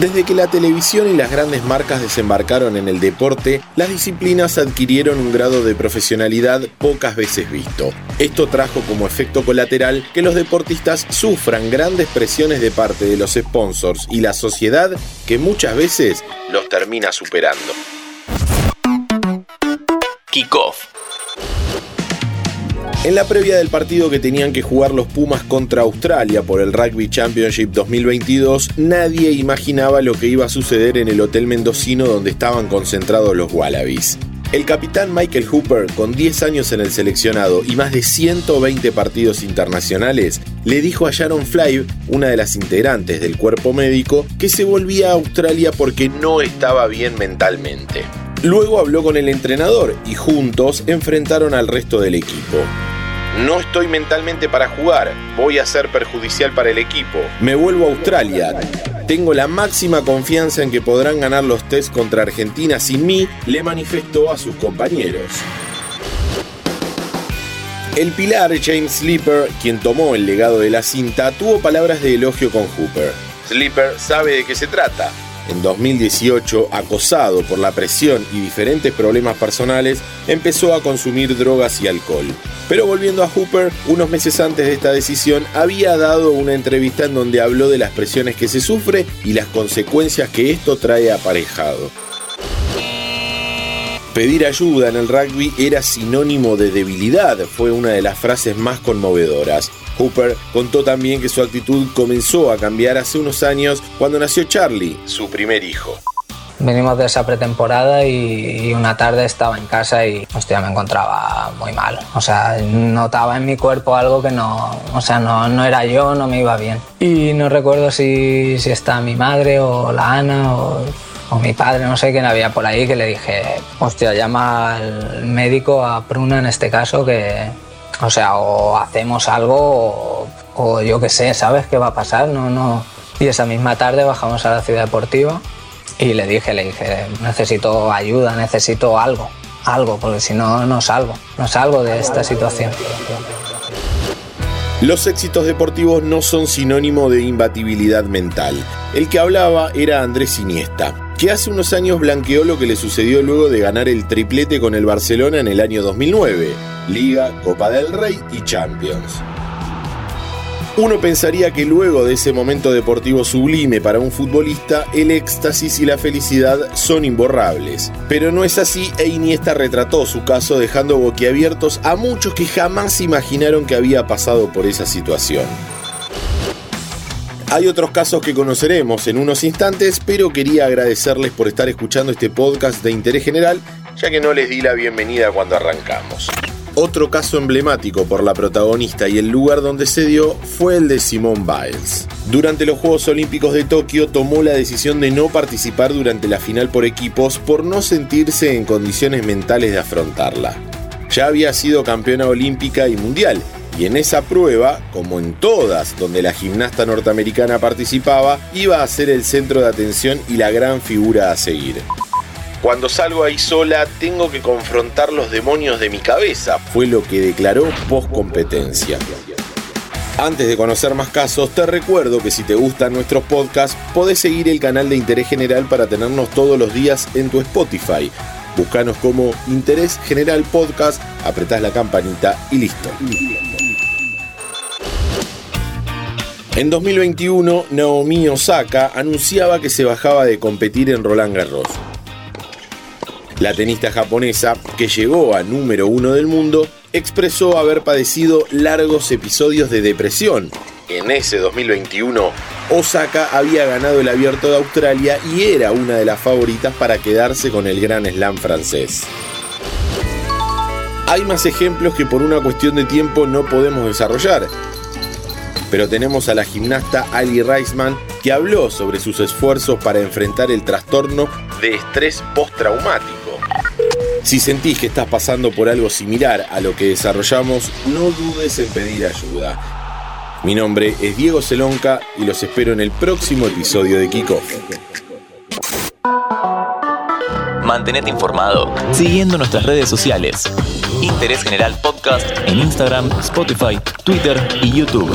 Desde que la televisión y las grandes marcas desembarcaron en el deporte, las disciplinas adquirieron un grado de profesionalidad pocas veces visto. Esto trajo como efecto colateral que los deportistas sufran grandes presiones de parte de los sponsors y la sociedad que muchas veces los termina superando. Kickoff en la previa del partido que tenían que jugar los Pumas contra Australia por el Rugby Championship 2022, nadie imaginaba lo que iba a suceder en el Hotel Mendocino donde estaban concentrados los Wallabies. El capitán Michael Hooper, con 10 años en el seleccionado y más de 120 partidos internacionales, le dijo a Sharon Fly, una de las integrantes del cuerpo médico, que se volvía a Australia porque no estaba bien mentalmente. Luego habló con el entrenador y juntos enfrentaron al resto del equipo. No estoy mentalmente para jugar, voy a ser perjudicial para el equipo. Me vuelvo a Australia. Tengo la máxima confianza en que podrán ganar los test contra Argentina sin mí, le manifestó a sus compañeros. El pilar James Sleeper, quien tomó el legado de la cinta, tuvo palabras de elogio con Hooper. Sleeper sabe de qué se trata, en 2018, acosado por la presión y diferentes problemas personales, empezó a consumir drogas y alcohol. Pero volviendo a Hooper, unos meses antes de esta decisión, había dado una entrevista en donde habló de las presiones que se sufre y las consecuencias que esto trae aparejado. Pedir ayuda en el rugby era sinónimo de debilidad, fue una de las frases más conmovedoras. Hooper contó también que su actitud comenzó a cambiar hace unos años cuando nació Charlie, su primer hijo. Venimos de esa pretemporada y, una tarde estaba en casa y hostia, me encontraba muy mal. O sea, notaba en mi cuerpo algo que no, o sea, no, no era yo, no me iba bien. Y no recuerdo si, si está mi madre o la Ana o o mi padre, no sé quién había por ahí, que le dije, hostia, llama al médico, a Pruna en este caso, que, o sea, o hacemos algo o, yo qué sé, ¿sabes qué va a pasar? No, no. Y esa misma tarde bajamos a la ciudad deportiva y le dije, le dije, necesito ayuda, necesito algo, algo, porque si no, no salgo, no salgo de esta situación. Los éxitos deportivos no son sinónimo de imbatibilidad mental. El que hablaba era Andrés Iniesta que hace unos años blanqueó lo que le sucedió luego de ganar el triplete con el Barcelona en el año 2009, Liga, Copa del Rey y Champions. Uno pensaría que luego de ese momento deportivo sublime para un futbolista, el éxtasis y la felicidad son imborrables. Pero no es así e Iniesta retrató su caso dejando boquiabiertos a muchos que jamás imaginaron que había pasado por esa situación. Hay otros casos que conoceremos en unos instantes, pero quería agradecerles por estar escuchando este podcast de interés general, ya que no les di la bienvenida cuando arrancamos. Otro caso emblemático por la protagonista y el lugar donde se dio fue el de Simone Biles. Durante los Juegos Olímpicos de Tokio tomó la decisión de no participar durante la final por equipos por no sentirse en condiciones mentales de afrontarla. Ya había sido campeona olímpica y mundial y en esa prueba, como en todas donde la gimnasta norteamericana participaba, iba a ser el centro de atención y la gran figura a seguir. Cuando salgo ahí sola, tengo que confrontar los demonios de mi cabeza, fue lo que declaró post competencia. Antes de conocer más casos, te recuerdo que si te gustan nuestros podcasts, podés seguir el canal de Interés General para tenernos todos los días en tu Spotify. Búscanos como Interés General Podcast, apretás la campanita y listo. En 2021, Naomi Osaka anunciaba que se bajaba de competir en Roland Garros. La tenista japonesa, que llegó a número uno del mundo, expresó haber padecido largos episodios de depresión. En ese 2021, Osaka había ganado el abierto de Australia y era una de las favoritas para quedarse con el Gran Slam francés. Hay más ejemplos que por una cuestión de tiempo no podemos desarrollar, pero tenemos a la gimnasta Ali Reisman que habló sobre sus esfuerzos para enfrentar el trastorno de estrés postraumático. Si sentís que estás pasando por algo similar a lo que desarrollamos, no dudes en pedir ayuda. Mi nombre es Diego Celonca y los espero en el próximo episodio de Kickoff. Mantenete informado siguiendo nuestras redes sociales. Interés General Podcast en Instagram, Spotify, Twitter y YouTube.